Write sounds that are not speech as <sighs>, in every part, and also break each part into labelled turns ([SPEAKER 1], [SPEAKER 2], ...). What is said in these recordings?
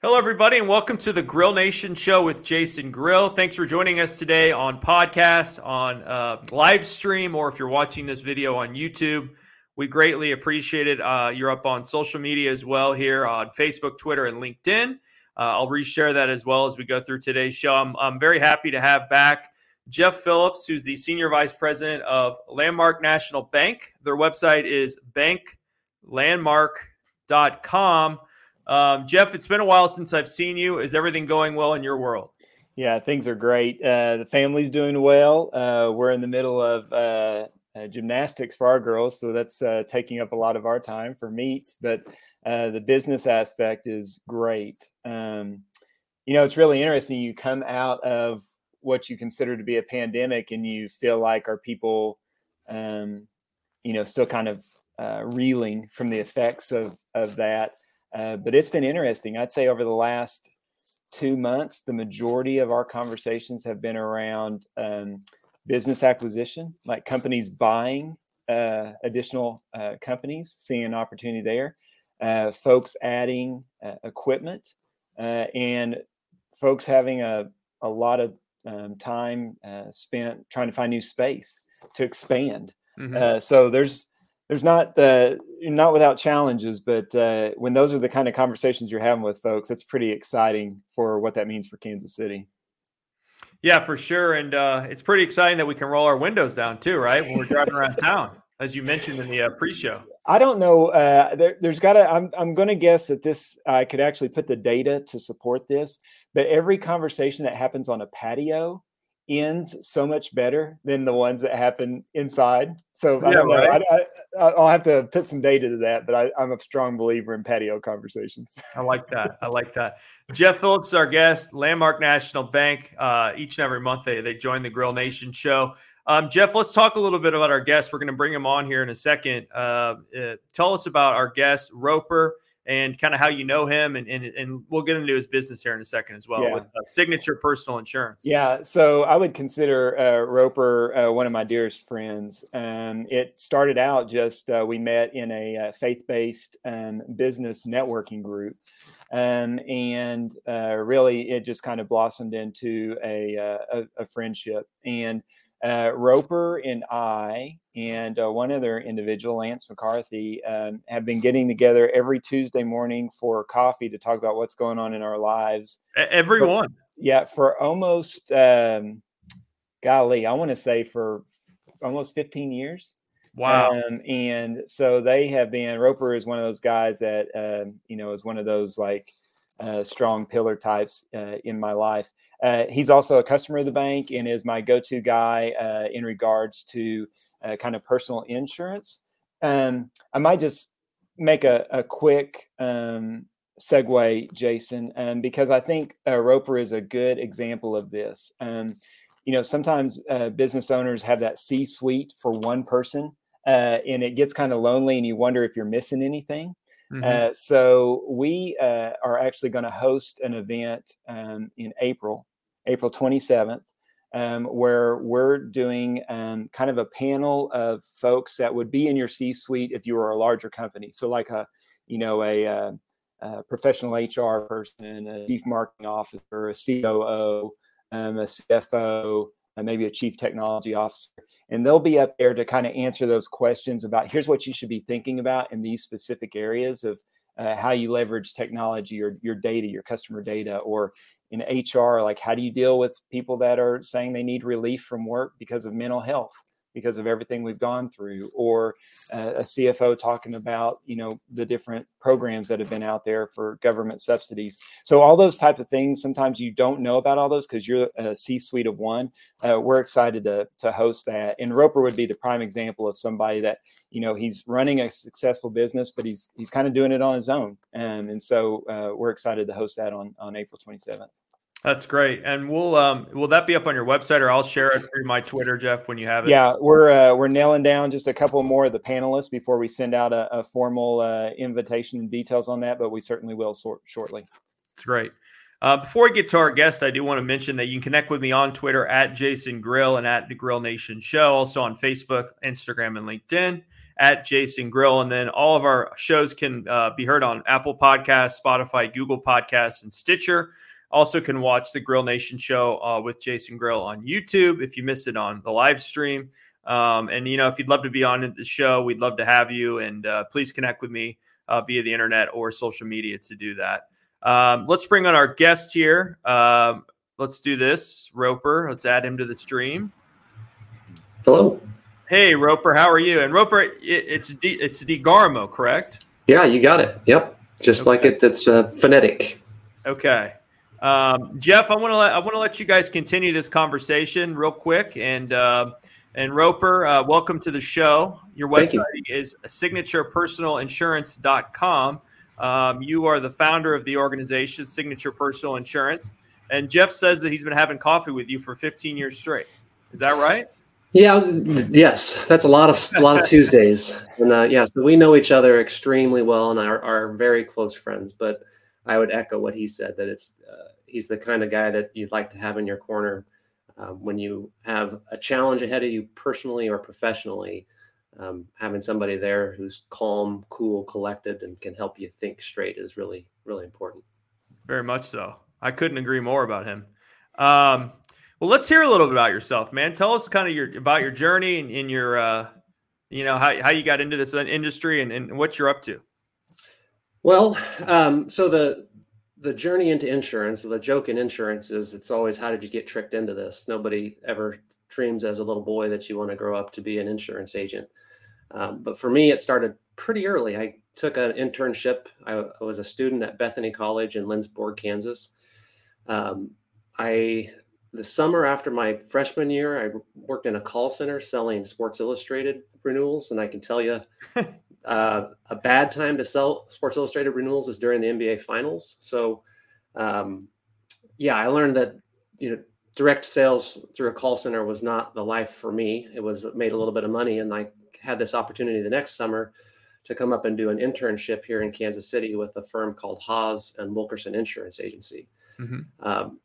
[SPEAKER 1] Hello, everybody, and welcome to the Grill Nation show with Jason Grill. Thanks for joining us today on podcast, on uh, live stream, or if you're watching this video on YouTube. We greatly appreciate it. Uh, you're up on social media as well here on Facebook, Twitter, and LinkedIn. Uh, I'll reshare that as well as we go through today's show. I'm, I'm very happy to have back Jeff Phillips, who's the Senior Vice President of Landmark National Bank. Their website is banklandmark.com. Um, Jeff, it's been a while since I've seen you. Is everything going well in your world?
[SPEAKER 2] Yeah, things are great. Uh, the family's doing well. Uh, we're in the middle of uh, uh gymnastics for our girls, so that's uh, taking up a lot of our time for meets. But uh, the business aspect is great. Um, you know, it's really interesting. You come out of what you consider to be a pandemic, and you feel like are people, um, you know, still kind of reeling from the effects of of that. Uh, but it's been interesting. I'd say over the last two months, the majority of our conversations have been around um, business acquisition, like companies buying uh, additional uh, companies, seeing an opportunity there, uh, folks adding uh, equipment, and folks having a, a lot of um, time spent trying to find new space to expand. Mm-hmm. so there's there's not the not without challenges, but uh, when those are the kind of conversations you're having with folks, it's pretty exciting for what that means for Kansas City.
[SPEAKER 1] Yeah, for sure, and uh, it's pretty exciting that we can roll our windows down too, right? When we're driving around <laughs> town, as you mentioned in the uh, pre-show.
[SPEAKER 2] I don't know. Uh, there, has got to. I'm I'm going to guess that this I could actually put the data to support this, but every conversation that happens on a patio ends so much better than the ones that happen inside. So yeah, I don't know. Right? I, will have to put some data to that, but I, am a strong believer in patio conversations. <laughs>
[SPEAKER 1] I like that. I like that. Jeff Phillips, our guest, Landmark National Bank. Uh, each and every month they they join the Grill Nation show. Um, Jeff, let's talk a little bit about our guest. We're going to bring him on here in a second. Uh, uh, tell us about our guest, Roper and kind of how you know him, and, and and we'll get into his business here in a second as well yeah. with uh, Signature Personal Insurance.
[SPEAKER 2] Yeah, so I would consider uh, Roper uh, one of my dearest friends. Um, it started out just uh, we met in a uh, faith-based um, business networking group, um, and uh, really it just kind of blossomed into a, a, a friendship and uh, Roper and I and uh, one other individual, Lance McCarthy, um, have been getting together every Tuesday morning for coffee to talk about what's going on in our lives.
[SPEAKER 1] Everyone,
[SPEAKER 2] yeah, for almost, um, golly, I want to say for almost 15 years.
[SPEAKER 1] Wow.
[SPEAKER 2] Um, and so they have been, Roper is one of those guys that, um, you know, is one of those like uh, strong pillar types uh, in my life. Uh, he's also a customer of the bank and is my go-to guy uh, in regards to uh, kind of personal insurance. Um, I might just make a, a quick um, segue, Jason, um, because I think uh, Roper is a good example of this. Um, you know, sometimes uh, business owners have that C-suite for one person, uh, and it gets kind of lonely, and you wonder if you're missing anything. Mm-hmm. Uh, so we uh, are actually going to host an event um, in April, April 27th, um, where we're doing um, kind of a panel of folks that would be in your C-suite if you were a larger company. So like a, you know, a, a, uh, a professional HR person, a chief marketing officer, a COO, um, a CFO, and maybe a chief technology officer and they'll be up there to kind of answer those questions about here's what you should be thinking about in these specific areas of uh, how you leverage technology or your data, your customer data, or in HR, like how do you deal with people that are saying they need relief from work because of mental health? Because of everything we've gone through or uh, a cfo talking about you know the different programs that have been out there for government subsidies. So all those type of things sometimes you don't know about all those because you're a c-suite of one uh, we're excited to, to host that. And roper would be the prime example of somebody that you know he's running a successful business but he's he's kind of doing it on his own. Um, and so uh, we're excited to host that on on april 27th
[SPEAKER 1] that's great, and we'll um, will that be up on your website, or I'll share it through my Twitter, Jeff, when you have it.
[SPEAKER 2] Yeah, we're uh, we're nailing down just a couple more of the panelists before we send out a, a formal uh, invitation and details on that, but we certainly will sort shortly.
[SPEAKER 1] That's great. Uh, before we get to our guest, I do want to mention that you can connect with me on Twitter at Jason Grill and at the Grill Nation Show, also on Facebook, Instagram, and LinkedIn at Jason Grill. And then all of our shows can uh, be heard on Apple Podcasts, Spotify, Google Podcasts, and Stitcher. Also, can watch the Grill Nation show uh, with Jason Grill on YouTube if you missed it on the live stream. Um, and you know, if you'd love to be on the show, we'd love to have you. And uh, please connect with me uh, via the internet or social media to do that. Um, let's bring on our guest here. Um, let's do this, Roper. Let's add him to the stream.
[SPEAKER 3] Hello.
[SPEAKER 1] Hey, Roper. How are you? And Roper, it, it's D, it's DeGarmo, correct?
[SPEAKER 3] Yeah, you got it. Yep, just okay. like it. It's uh, phonetic.
[SPEAKER 1] Okay. Um, Jeff, I want to let I want to let you guys continue this conversation real quick, and uh, and Roper, uh, welcome to the show. Your website you. is signaturepersonalinsurance.com. Um, you are the founder of the organization Signature Personal Insurance, and Jeff says that he's been having coffee with you for 15 years straight. Is that right?
[SPEAKER 3] Yeah, yes, that's a lot of a lot of Tuesdays, and uh, yeah, so we know each other extremely well and are, are very close friends. But I would echo what he said that it's uh, he's the kind of guy that you'd like to have in your corner um, when you have a challenge ahead of you personally or professionally. Um, having somebody there who's calm, cool, collected, and can help you think straight is really, really important.
[SPEAKER 1] Very much so. I couldn't agree more about him. Um, well, let's hear a little bit about yourself, man. Tell us kind of your about your journey and in your, uh, you know, how, how you got into this industry and, and what you're up to.
[SPEAKER 3] Well, um, so the the journey into insurance, the joke in insurance is it's always how did you get tricked into this? Nobody ever dreams as a little boy that you want to grow up to be an insurance agent. Um, but for me, it started pretty early. I took an internship. I, I was a student at Bethany College in Lindsborg, Kansas. Um, I the summer after my freshman year, I worked in a call center selling Sports Illustrated renewals, and I can tell you, <laughs> uh, a bad time to sell Sports Illustrated renewals is during the NBA Finals. So, um, yeah, I learned that you know direct sales through a call center was not the life for me. It was made a little bit of money, and I had this opportunity the next summer to come up and do an internship here in Kansas City with a firm called Haas and Wilkerson Insurance Agency. Mm-hmm. Um,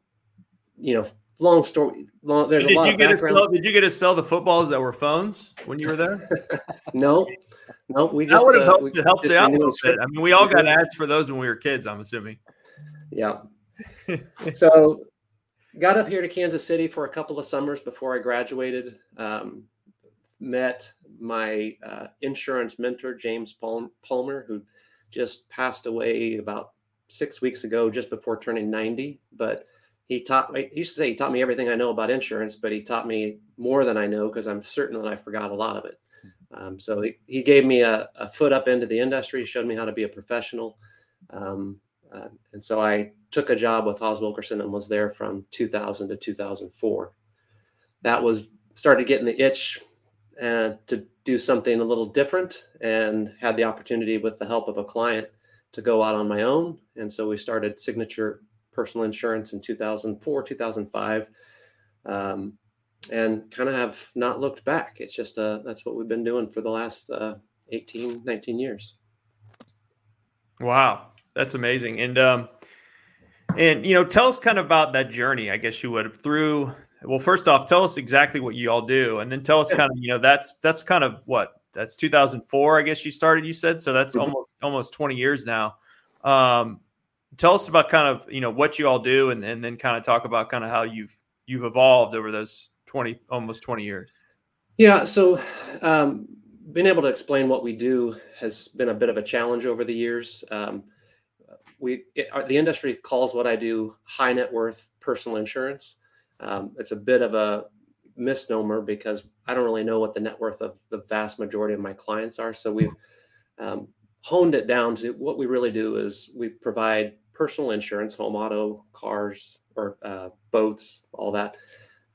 [SPEAKER 3] you know, long story. Long, there's
[SPEAKER 1] did
[SPEAKER 3] a lot
[SPEAKER 1] you
[SPEAKER 3] of background.
[SPEAKER 1] Sell, did you get to sell the footballs that were phones when you were there? <laughs>
[SPEAKER 3] no, no. We just
[SPEAKER 1] that would have
[SPEAKER 3] uh,
[SPEAKER 1] helped, helped out a little bit. I mean, we all got <laughs> ads for those when we were kids. I'm assuming.
[SPEAKER 3] Yeah. <laughs> so, got up here to Kansas City for a couple of summers before I graduated. Um, met my uh, insurance mentor James Palmer, who just passed away about six weeks ago, just before turning 90. But he taught me, he used to say he taught me everything I know about insurance, but he taught me more than I know because I'm certain that I forgot a lot of it. Um, so he, he gave me a, a, foot up into the industry, showed me how to be a professional. Um, uh, and so I took a job with Haas Wilkerson and was there from 2000 to 2004. That was started getting the itch uh, to do something a little different and had the opportunity with the help of a client to go out on my own. And so we started Signature Personal Insurance in 2004, 2005. Um, and kind of have not looked back. It's just uh, that's what we've been doing for the last uh, 18, 19 years.
[SPEAKER 1] Wow, that's amazing. And um, and you know, tell us kind of about that journey. I guess you would through. Well, first off, tell us exactly what you all do, and then tell us kind of you know that's that's kind of what that's 2004. I guess you started. You said so. That's mm-hmm. almost almost 20 years now. Um, tell us about kind of you know what you all do, and, and then kind of talk about kind of how you've you've evolved over those 20 almost 20 years.
[SPEAKER 3] Yeah so um, being able to explain what we do has been a bit of a challenge over the years. Um, we it, uh, the industry calls what i do high net worth personal insurance. Um, it's a bit of a misnomer because i don't really know what the net worth of the vast majority of my clients are. So we've um, honed it down to what we really do is we provide personal insurance home auto cars or uh, boats all that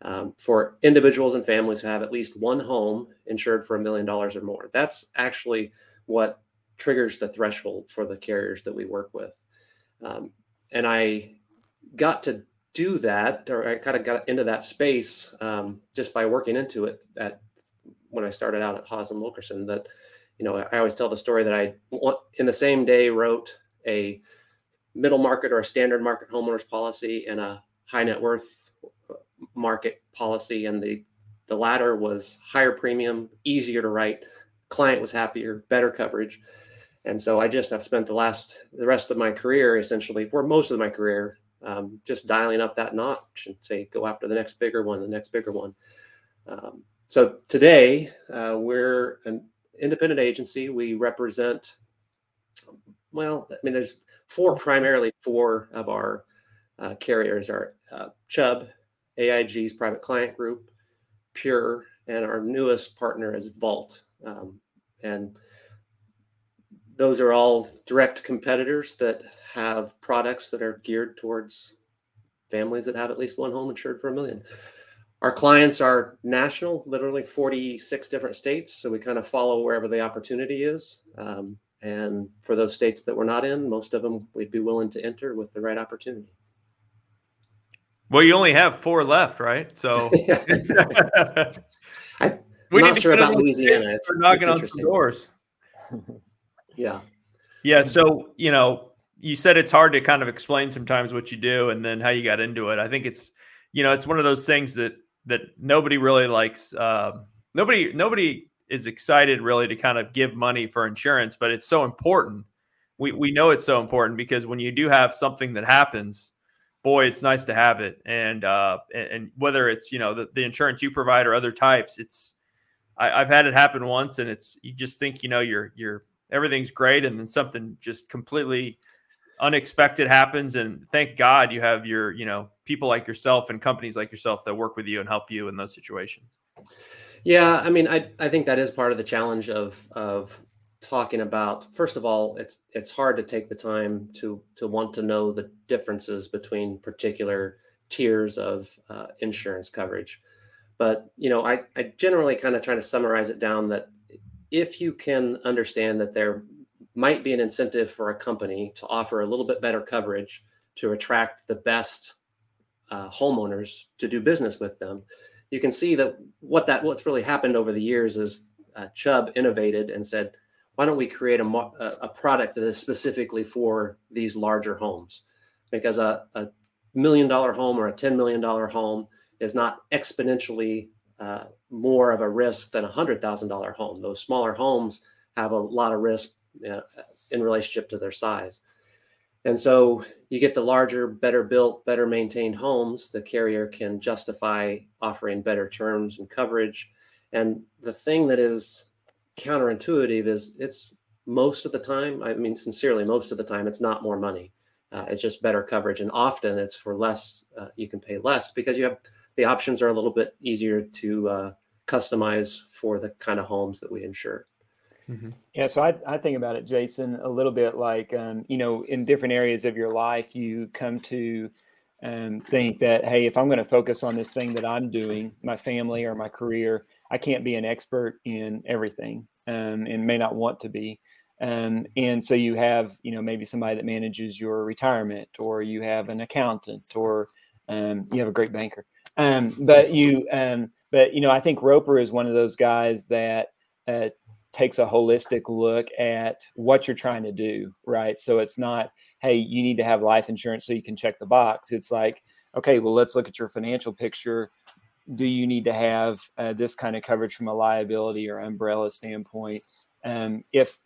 [SPEAKER 3] um, for individuals and families who have at least one home insured for a million dollars or more. That's actually what triggers the threshold for the carriers that we work with. Um, and I got to do that, or I kind of got into that space um, just by working into it at when I started out at Haas and Wilkerson. That you know, I always tell the story that I in the same day wrote a middle market or a standard market homeowners policy and a high net worth market policy, and the the latter was higher premium, easier to write, client was happier, better coverage. And so I just have spent the last, the rest of my career, essentially, for most of my career, um, just dialing up that notch and say, go after the next bigger one, the next bigger one. Um, so today, uh, we're an independent agency. We represent, well, I mean, there's four, primarily four of our uh, carriers are uh, Chubb, AIG's private client group, Pure, and our newest partner is Vault. Um, and those are all direct competitors that have products that are geared towards families that have at least one home insured for a million. Our clients are national, literally 46 different states. So we kind of follow wherever the opportunity is. Um, and for those states that we're not in, most of them we'd be willing to enter with the right opportunity.
[SPEAKER 1] Well, you only have four left, right? So <laughs> <laughs>
[SPEAKER 3] I, we not sure about Louisiana.
[SPEAKER 1] It's, we're knocking it's on some doors. <laughs>
[SPEAKER 3] yeah.
[SPEAKER 1] Yeah. So, you know, you said it's hard to kind of explain sometimes what you do and then how you got into it. I think it's, you know, it's one of those things that that nobody really likes. Uh, nobody nobody is excited really to kind of give money for insurance, but it's so important. We we know it's so important because when you do have something that happens, boy, it's nice to have it. And uh, and, whether it's you know the, the insurance you provide or other types, it's I, I've had it happen once, and it's you just think you know you're you're everything's great, and then something just completely unexpected happens and thank god you have your you know people like yourself and companies like yourself that work with you and help you in those situations
[SPEAKER 3] yeah i mean i i think that is part of the challenge of of talking about first of all it's it's hard to take the time to to want to know the differences between particular tiers of uh, insurance coverage but you know i i generally kind of try to summarize it down that if you can understand that there might be an incentive for a company to offer a little bit better coverage to attract the best uh, homeowners to do business with them. You can see that what that what's really happened over the years is uh, Chubb innovated and said, "Why don't we create a, a product that is specifically for these larger homes?" Because a, a million dollar home or a ten million dollar home is not exponentially uh, more of a risk than a hundred thousand dollar home. Those smaller homes have a lot of risk uh, in relationship to their size. And so you get the larger, better built, better maintained homes, the carrier can justify offering better terms and coverage. And the thing that is counterintuitive is it's most of the time, I mean, sincerely, most of the time, it's not more money. Uh, it's just better coverage. And often it's for less, uh, you can pay less because you have the options are a little bit easier to uh, customize for the kind of homes that we insure.
[SPEAKER 2] Mm-hmm. Yeah, so I, I think about it, Jason, a little bit like, um, you know, in different areas of your life, you come to um, think that, hey, if I'm going to focus on this thing that I'm doing, my family or my career, I can't be an expert in everything um, and may not want to be. Um, and so you have, you know, maybe somebody that manages your retirement, or you have an accountant, or um, you have a great banker. Um, but you, um, but you know, I think Roper is one of those guys that uh, takes a holistic look at what you're trying to do, right? So it's not, hey, you need to have life insurance so you can check the box. It's like, okay, well, let's look at your financial picture. Do you need to have uh, this kind of coverage from a liability or umbrella standpoint? Um, if,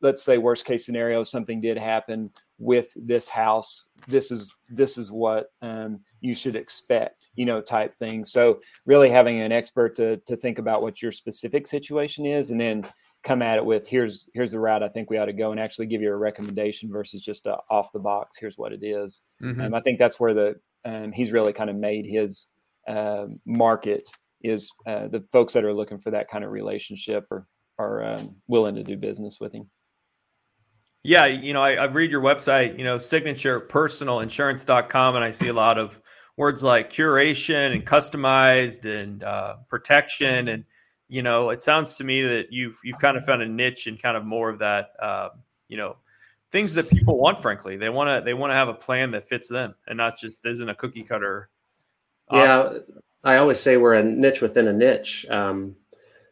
[SPEAKER 2] let's say, worst case scenario, something did happen with this house, this is this is what um, you should expect, you know, type thing. So really having an expert to to think about what your specific situation is, and then come at it with here's here's the route I think we ought to go and actually give you a recommendation versus just a off the box. Here's what it is. Mm-hmm. Um, I think that's where the um, he's really kind of made his uh, market is uh, the folks that are looking for that kind of relationship or are um, willing to do business with him.
[SPEAKER 1] Yeah, you know, I, I read your website, you know, signaturepersonalinsurance.com, and I see a lot of words like curation and customized and uh, protection and you know, it sounds to me that you've you've kind of found a niche and kind of more of that, uh, you know, things that people want. Frankly, they want to they want to have a plan that fits them and not just isn't a cookie cutter.
[SPEAKER 3] Yeah, I always say we're a niche within a niche. Um,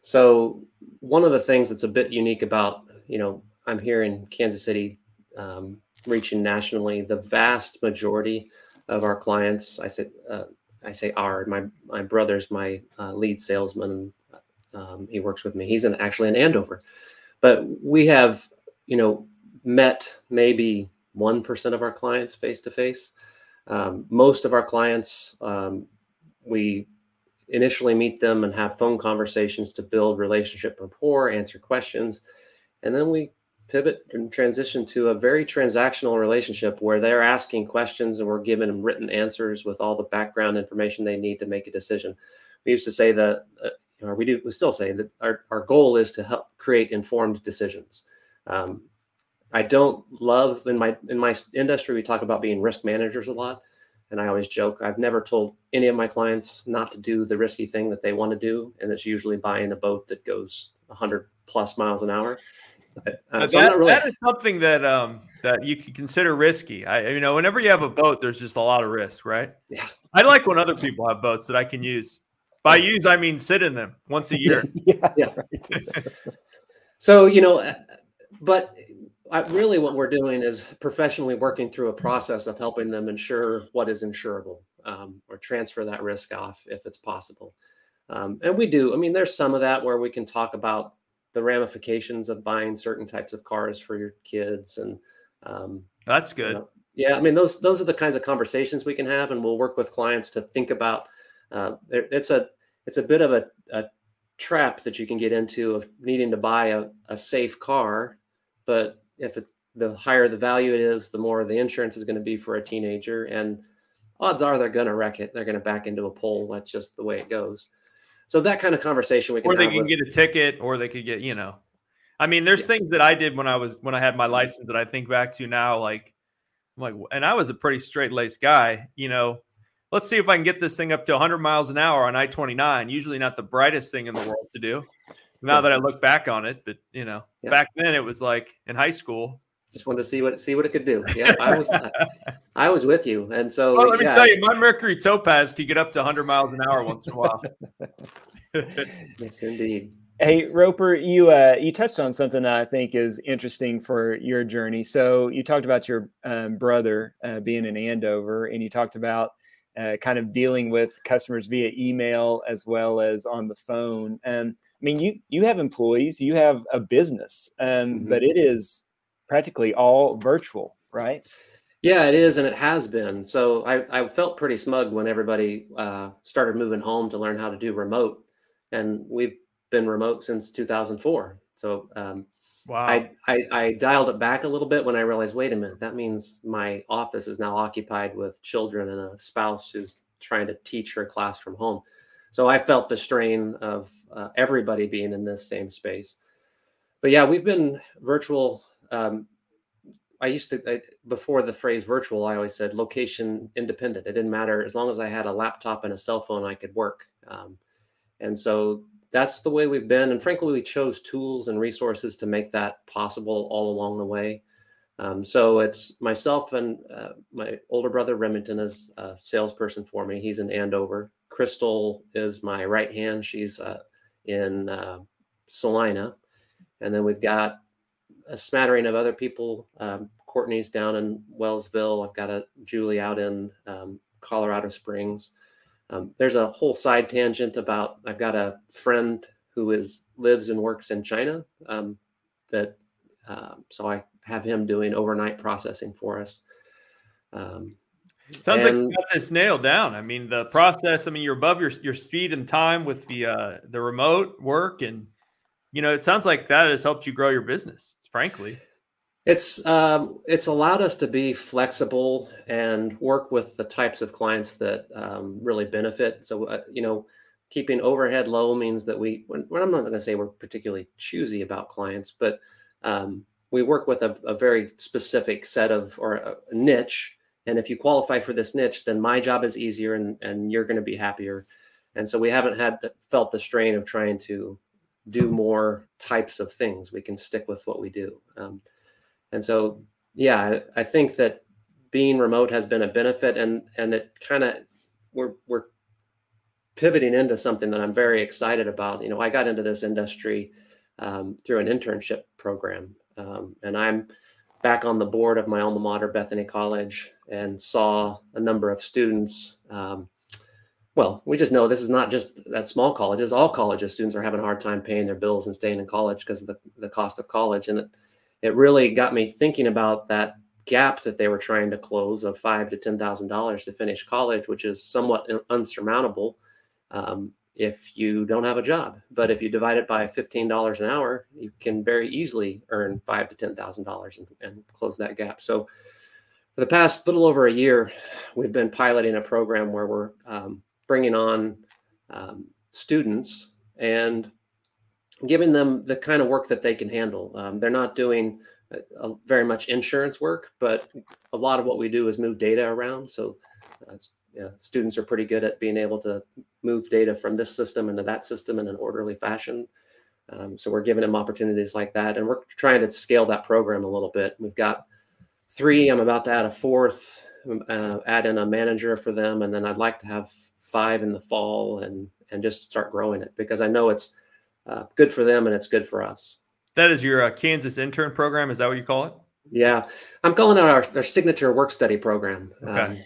[SPEAKER 3] so one of the things that's a bit unique about you know I'm here in Kansas City, um, reaching nationally. The vast majority of our clients, I say, uh, I say our my my brother's my uh, lead salesman Um, he works with me. He's in, actually in Andover, but we have, you know, met maybe 1% of our clients face to face. Most of our clients, um, we initially meet them and have phone conversations to build relationship rapport, answer questions. And then we pivot and transition to a very transactional relationship where they're asking questions and we're giving them written answers with all the background information they need to make a decision. We used to say that, uh, or we do, we still say that our, our goal is to help create informed decisions. Um, I don't love in my in my industry we talk about being risk managers a lot, and I always joke I've never told any of my clients not to do the risky thing that they want to do, and it's usually buying a boat that goes 100 plus miles an hour.
[SPEAKER 1] Uh, so that, really... that is something that um that you can consider risky. I you know whenever you have a boat, there's just a lot of risk, right?
[SPEAKER 3] Yeah.
[SPEAKER 1] I like when other people have boats that I can use. By use, I mean sit in them once a year. <laughs>
[SPEAKER 3] yeah. yeah. <laughs> so you know, uh, but I, really what we're doing is professionally working through a process of helping them insure what is insurable um, or transfer that risk off if it's possible. Um, and we do. I mean, there's some of that where we can talk about the ramifications of buying certain types of cars for your kids and um,
[SPEAKER 1] that's good
[SPEAKER 3] you know, yeah i mean those those are the kinds of conversations we can have and we'll work with clients to think about uh, it's a it's a bit of a, a, trap that you can get into of needing to buy a, a safe car but if it, the higher the value it is the more the insurance is going to be for a teenager and odds are they're going to wreck it they're going to back into a pole that's just the way it goes so that kind of conversation we can.
[SPEAKER 1] Or they can
[SPEAKER 3] with,
[SPEAKER 1] get a ticket, or they could get you know. I mean, there's yes. things that I did when I was when I had my license that I think back to now, like, I'm like, and I was a pretty straight laced guy, you know. Let's see if I can get this thing up to 100 miles an hour on I-29. Usually not the brightest thing in the world to do. Now yeah. that I look back on it, but you know, yeah. back then it was like in high school,
[SPEAKER 3] just wanted to see what see what it could do. Yeah, I was <laughs> I was with you, and so
[SPEAKER 1] well, let
[SPEAKER 3] me
[SPEAKER 1] tell you, my Mercury Topaz could get up to 100 miles an hour once in a while. <laughs> <laughs>
[SPEAKER 3] yes, indeed.
[SPEAKER 2] Hey Roper, you uh, you touched on something that I think is interesting for your journey. So you talked about your um, brother uh, being in Andover, and you talked about uh, kind of dealing with customers via email as well as on the phone. And I mean, you you have employees, you have a business, um, mm-hmm. but it is practically all virtual, right?
[SPEAKER 3] Yeah, it is, and it has been. So I, I felt pretty smug when everybody uh, started moving home to learn how to do remote, and we've been remote since 2004. So um, wow, I, I, I dialed it back a little bit when I realized, wait a minute, that means my office is now occupied with children and a spouse who's trying to teach her class from home. So I felt the strain of uh, everybody being in this same space. But yeah, we've been virtual um, I used to I, before the phrase virtual, I always said location independent. It didn't matter as long as I had a laptop and a cell phone, I could work. Um, and so that's the way we've been. And frankly, we chose tools and resources to make that possible all along the way. Um, so it's myself and uh, my older brother Remington is a salesperson for me. He's in Andover. Crystal is my right hand. She's uh, in uh, Salina, and then we've got a smattering of other people. Um, Courtney's down in Wellsville. I've got a Julie out in um, Colorado Springs. Um, there's a whole side tangent about I've got a friend who is lives and works in China. Um, that uh, so I have him doing overnight processing for us.
[SPEAKER 1] Sounds and, like you got this nailed down. I mean, the process. I mean, you're above your your speed and time with the uh, the remote work and you know, it sounds like that has helped you grow your business, frankly.
[SPEAKER 3] It's um, it's allowed us to be flexible and work with the types of clients that um, really benefit. So, uh, you know, keeping overhead low means that we, when, when I'm not going to say we're particularly choosy about clients, but um, we work with a, a, very specific set of or a niche. And if you qualify for this niche, then my job is easier and, and you're going to be happier. And so we haven't had felt the strain of trying to do more types of things. We can stick with what we do. Um, and so, yeah, I, I, think that being remote has been a benefit, and and it kind of we're we're pivoting into something that I'm very excited about. You know, I got into this industry um, through an internship program, um, and I'm back on the board of my alma mater, Bethany College, and saw a number of students. Um, well, we just know this is not just that small colleges. All colleges, students are having a hard time paying their bills and staying in college because of the, the cost of college. And it, it really got me thinking about that gap that they were trying to close of five to ten thousand dollars to finish college, which is somewhat unsurmountable um, if you don't have a job. But if you divide it by fifteen dollars an hour, you can very easily earn five to ten thousand dollars and close that gap. So for the past little over a year, we've been piloting a program where we're um, bringing on um, students and giving them the kind of work that they can handle. Um, they're not doing uh, very much insurance work, but a lot of what we do is move data around. So uh, yeah, students are pretty good at being able to move data from this system into that system in an orderly fashion. Um, so we're giving them opportunities like that, and we're trying to scale that program a little bit. We've got three. I'm about to add a fourth, um, uh, add in a manager for them, and then I'd like to have five in the fall and and just start growing it because I know it's uh, good for them and it's good for us.
[SPEAKER 1] That is your uh, Kansas intern program. Is that what you call it?
[SPEAKER 3] Yeah, I'm calling it our, our signature work study program.
[SPEAKER 1] Okay. Um,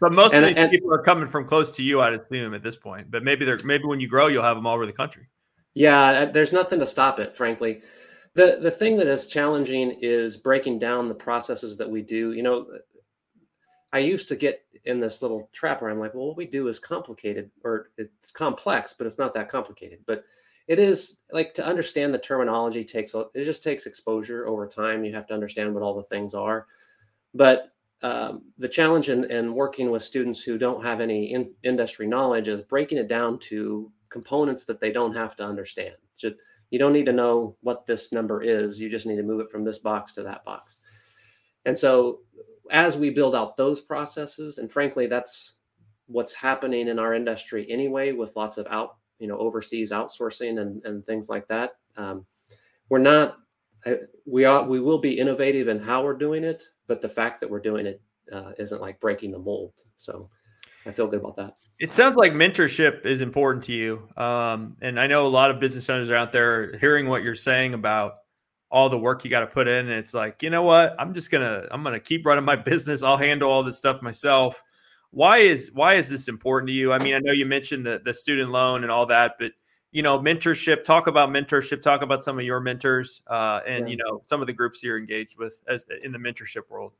[SPEAKER 1] but most and, of these and, people are coming from close to you, I'd assume, at this point. But maybe they're maybe when you grow, you'll have them all over the country.
[SPEAKER 3] Yeah, uh, there's nothing to stop it, frankly. The the thing that is challenging is breaking down the processes that we do. You know, I used to get in this little trap where I'm like, well, what we do is complicated or it's complex, but it's not that complicated. But it is like to understand the terminology takes it just takes exposure over time. You have to understand what all the things are. But um, the challenge in, in, working with students who don't have any in, industry knowledge is breaking it down to components that they don't have to understand. Just, you don't need to know what this number is. You just need to move it from this box to that box. And so as we build out those processes, and frankly, that's what's happening in our industry anyway, with lots of out, you know, overseas outsourcing and, and things like that. Um, we're not, we are, we will be innovative in how we're doing it, but the fact that we're doing it uh, not like breaking the mold. So I feel good about that.
[SPEAKER 1] It sounds like mentorship is important to you. Um, and I know a lot of business owners are out there hearing what you're saying about all the work you got to put in. And it's like, you know what? I'm just gonna I'm gonna keep running my <laughs> business. I'll handle all this stuff myself. Why is why is this important to you? I mean, I know you mentioned the the student loan and all that, but you know, mentorship. Talk about mentorship. Talk about some of your mentors uh, and yeah. you know some of the groups you're engaged with as in the mentorship world.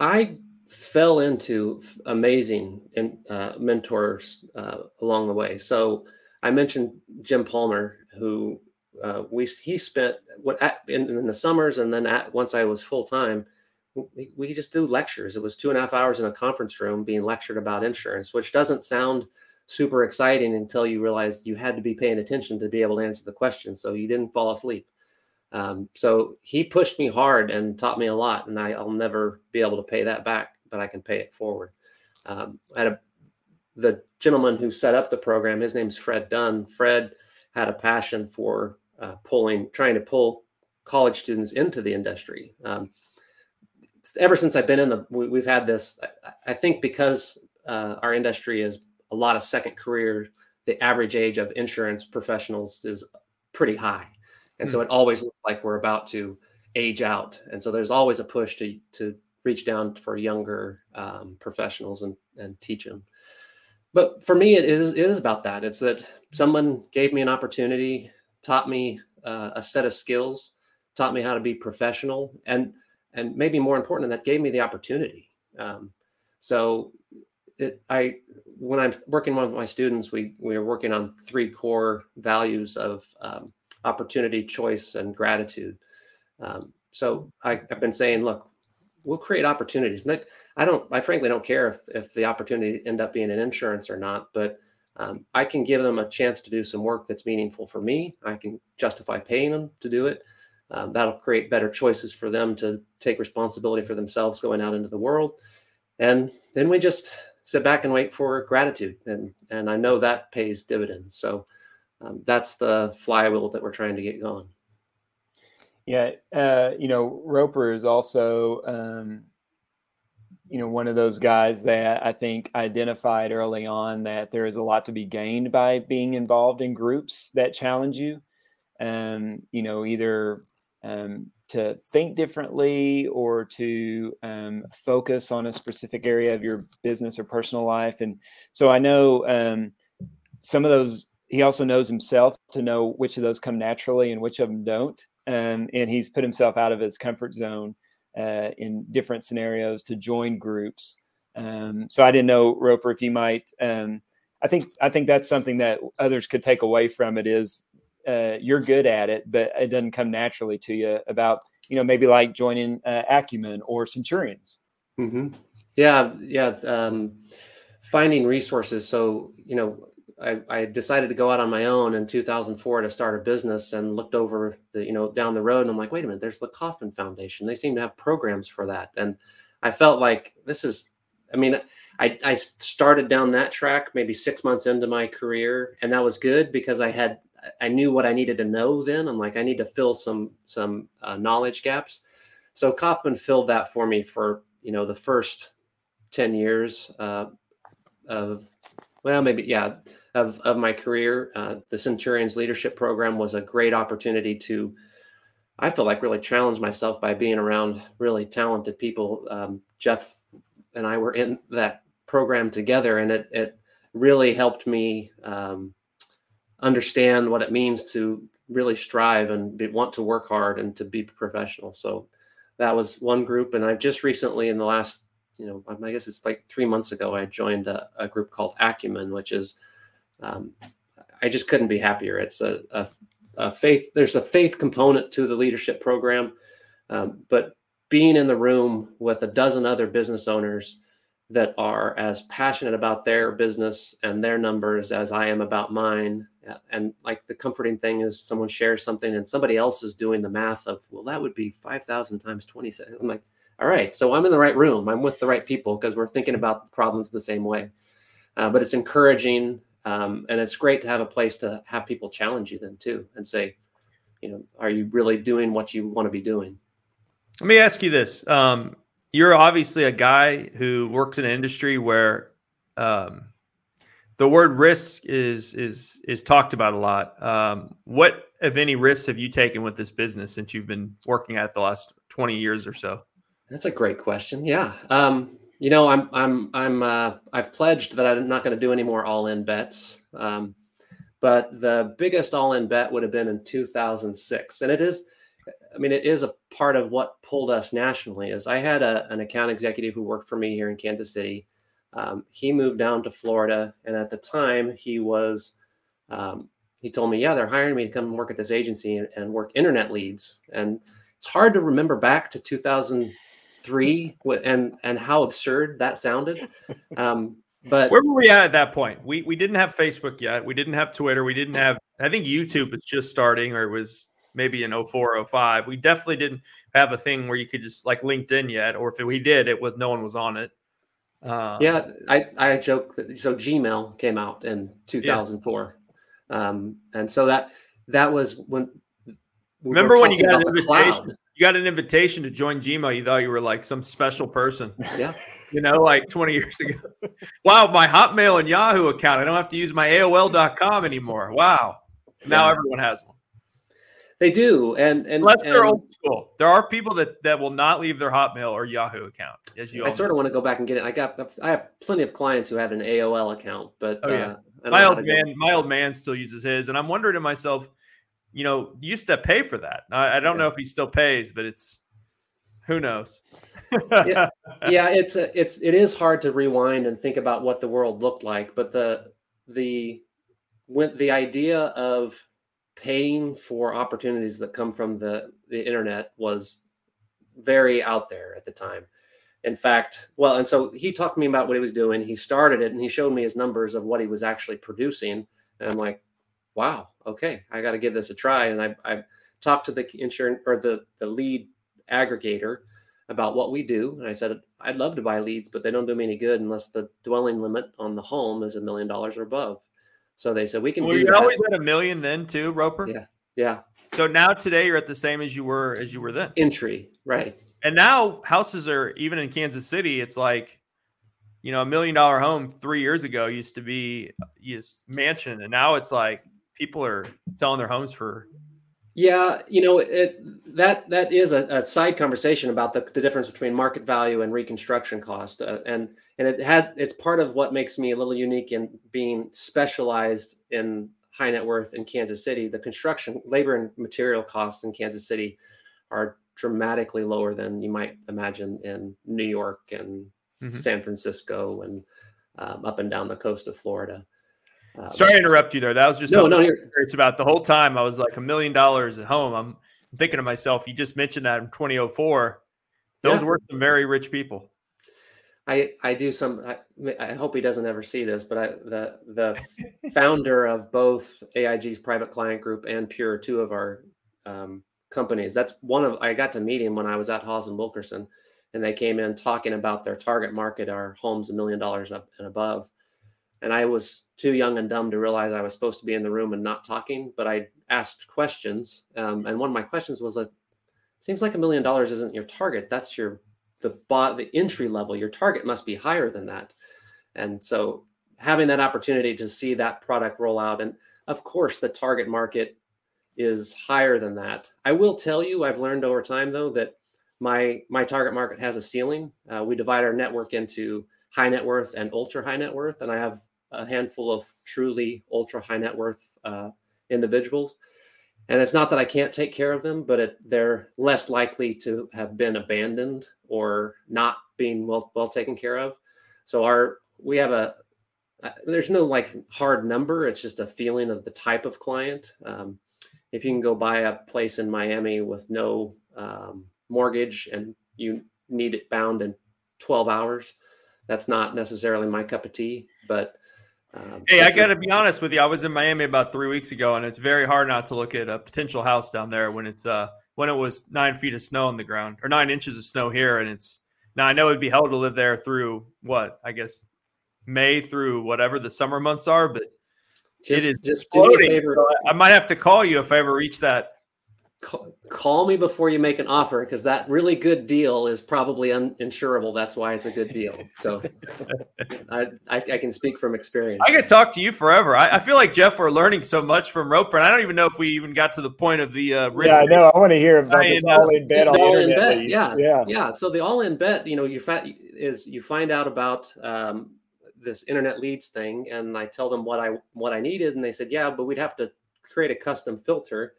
[SPEAKER 3] I fell into amazing uh, mentors uh, along the way. So I mentioned Jim Palmer, who uh, we he spent what at, in, in, the summers and then at, once I was full time, we, we just do lectures. It was two and a half hours in a conference room being lectured about insurance, which doesn't sound super exciting until you realize you had to be paying attention to be able to answer the question, so you didn't fall asleep. Um, so he pushed me hard and taught me a lot, and I, will never be able to pay that back, but I can pay it forward. Um, I had a, the gentleman who set up the program. His name's Fred Dunn. Fred had a passion for uh, pulling, trying to pull college students into the industry. Um, ever since I've been in the, we, have had this. I, I think because uh, our industry is a lot of second career, the average age of insurance professionals is pretty high, and so hmm. it always looks like we're about to age out. And so there's always a push to to reach down for younger um, professionals and and teach them. But for me, it is it is about that. It's that someone gave me an opportunity taught me uh, a set of skills, taught me how to be professional, and and maybe more important that, gave me the opportunity. Um, so, it, I when I'm working with my students, we we are working on three core values of um, opportunity, choice, and gratitude. Um, so I, have been saying, look, we'll create opportunities. And I don't, I frankly don't care if if the opportunity end up being an insurance or not, but um, I can give them a chance to do some work that's meaningful for me. I can justify paying them to do it. Um, that'll create better choices for them to take responsibility for themselves going out into the world. And then we just sit back and wait for gratitude. And, and I know that pays dividends. So um, that's the flywheel that we're trying to get going.
[SPEAKER 2] Yeah. Uh, you know, Roper is also um, you know, one of those guys that I think identified early on that there is a lot to be gained by being involved in groups that challenge you. Um, you know, either um, to think differently or to um, focus on a specific area of your business or personal life. And so I know um, some of those. He also knows himself to know which of those come naturally and which of them don't. Um, and he's put himself out of his comfort zone uh, in different scenarios to join groups. Um, so I didn't know Roper if you might. Um, I think I think that's something that others could take away from it is uh, you're good at it, but it doesn't come naturally to you. About you know maybe like joining uh, Acumen or Centurions.
[SPEAKER 3] Mm-hmm. Yeah, yeah. Um, finding resources. So you know, I, I, decided to go out on my own in 2004 to start a business, and looked over the you know down the road, and I'm like, wait a minute, there's the Kauffman Foundation. They seem to have programs for that, and I felt like this is. I mean, I, I started down that track maybe six months into my career, and that was good because I had I knew what I needed to know then. I'm like, I need to fill some some uh, knowledge gaps. So Kauffman filled that for me for you know the first ten years uh, of well maybe yeah of of my career. Uh, the Centurions Leadership Program was a great opportunity to I feel like really challenge myself by being around really talented people. Um, Jeff and I were in that program together, and it it really helped me. Um, understand what it means to really strive and be, want to work hard and to be professional. So that was one group. And I've just recently, in the last, you know, I guess it's like three months ago, I joined a, a group called Acumen, which is, um, I just couldn't be happier. It's a, a, a, faith, there's a faith component to the leadership program. Um, but being in the room with a dozen other business owners that are as passionate about their business and their numbers as I am about mine. And like the comforting thing is someone shares something and somebody else is doing the math of, well, that would be 5,000 times 20. I'm like, all right, so I'm in the right room. I'm with the right people because we're thinking about problems the same way. Uh, but it's encouraging. Um, and it's great to have a place to have people challenge you then too and say, you know, are you really doing what you want to be doing?
[SPEAKER 1] Let me ask you this. Um, you're obviously a guy who works in an industry where um, the word risk is is is talked about a lot. Um, what, if any, risks have you taken with this business since you've been working at it the last twenty years or so?
[SPEAKER 3] That's a great question. Yeah, um, you know, I'm I'm I'm uh, I've pledged that I'm not going to do any more all-in bets. Um, but the biggest all-in bet would have been in 2006, and it is I mean, it is a part of what pulled us nationally. Is I had a, an account executive who worked for me here in Kansas City. Um, he moved down to Florida, and at the time, he was um, he told me, "Yeah, they're hiring me to come work at this agency and, and, work internet leads." And it's hard to remember back to 2003 and and how absurd that sounded. Um, but
[SPEAKER 1] where were we at at that point? We we didn't have Facebook yet. We didn't have Twitter. We didn't have. I think YouTube was just starting, or it was maybe in 04, 05. We definitely didn't have a thing where you could just like LinkedIn yet, or if we did, it was no one was on it.
[SPEAKER 3] Uh, yeah, I I joke that so Gmail came out in 2004, yeah. um, and so that that was when.
[SPEAKER 1] We Remember when you got an invitation? You got an invitation to join Gmail. You thought you were like some special person.
[SPEAKER 3] Yeah. <laughs>
[SPEAKER 1] you know, like 20 years ago. wow, my Hotmail and Yahoo account. I don't have to use my AOL.com anymore. Wow. Now yeah. everyone has one.
[SPEAKER 3] They do, and and
[SPEAKER 1] unless
[SPEAKER 3] and,
[SPEAKER 1] they're old school, there are people that that will not leave their Hotmail or Yahoo account.
[SPEAKER 3] As you, I sort of want to go back and get it. I got, I have plenty of clients who have an AOL account, but
[SPEAKER 1] oh yeah, uh, my old man, my old man still uses his, and I'm wondering to myself, you know, used to pay for that. I, I don't yeah. know if he still pays, but it's who knows.
[SPEAKER 3] yeah, <laughs> yeah, it's a, it's it is hard to rewind and think about what the world looked like, but the the when the idea of paying for opportunities that come from the, the internet was very out there at the time. In fact, well, and so he talked to me about what he was doing. He started it and he showed me his numbers of what he was actually producing. And I'm like, wow, okay, I got to give this a try. And I, I talked to the insurance or the, the lead aggregator about what we do. And I said, I'd love to buy leads, but they don't do me any good unless the dwelling limit on the home is a million dollars or above. So they said we can.
[SPEAKER 1] Well,
[SPEAKER 3] you
[SPEAKER 1] always at a million then too, Roper.
[SPEAKER 3] Yeah, yeah.
[SPEAKER 1] So now today you're at the same as you were as you were then.
[SPEAKER 3] Entry, right?
[SPEAKER 1] And now houses are even in Kansas City. It's like, you know, a million dollar home three years ago used to be uh, this mansion, and now it's like people are selling their homes for
[SPEAKER 3] Yeah, you know, it that that is a, a side conversation about the, the difference between market value and reconstruction cost, uh, and and it had it's part of what makes me a little unique in being specialized in high net worth in Kansas City. The construction labor and material costs in Kansas City are dramatically lower than you might imagine in New York and mm-hmm. San Francisco and um, up and down the coast of Florida.
[SPEAKER 1] Um, Sorry to interrupt you there. That was just no, no. It's about the whole time I was like a million dollars at home. I'm thinking to myself, you just mentioned that in 2004. Those yeah. were some very rich people.
[SPEAKER 3] I I do some. I, I, hope he doesn't ever see this, but I the the <laughs> founder of both AIG's private client group and Pure, two of our um, companies. That's one of I got to meet him when I was at Haas and Wilkerson, and they came in talking about their target market are homes a million dollars up and above and I was too young and dumb to realize I was supposed to be in the room and not talking. But I asked questions, um, and one of my questions was like, "Seems like a million dollars isn't your target. That's your the bot the entry level. Your target must be higher than that." And so having that opportunity to see that product roll out, and of course the target market is higher than that. I will tell you, I've learned over time though that my my target market has a ceiling. Uh, we divide our network into high net worth and ultra high net worth, and I have a handful of truly ultra high net worth uh, individuals. And it's not that I can't take care of them, but it, they're less likely to have been abandoned or not being well well taken care of. So our we have a there's no like hard number. It's just a feeling of the type of client. Um, if you can go buy a place in Miami with no um, mortgage and you need it bound in 12 hours, that's not necessarily my cup of tea. But
[SPEAKER 1] um, hey, I got to be honest with you. I was in Miami about three weeks ago, and it's very hard not to look at a potential house down there when it's uh when it was nine feet of snow on the ground or nine inches of snow here, and it's now I know it'd be hell to live there through what I guess May through whatever the summer months are, but just, it is just floating. I might have to call you if I ever reach that
[SPEAKER 3] call me before you make an offer because that really good deal is probably uninsurable. That's why it's a good deal. So <laughs> I, I, I, can speak from experience.
[SPEAKER 1] I could talk to you forever. I, I, feel like Jeff, we're learning so much from Roper, and I don't even know if we even got to the point of the uh,
[SPEAKER 2] risk. Yeah, I know. I want to hear about this all-in bet on all in bet.
[SPEAKER 3] Yeah, yeah, yeah. So the all-in bet, you know, you fa- is you find out about um, this internet leads thing, and I tell them what I what I needed, and they said, yeah, but we'd have to create a custom filter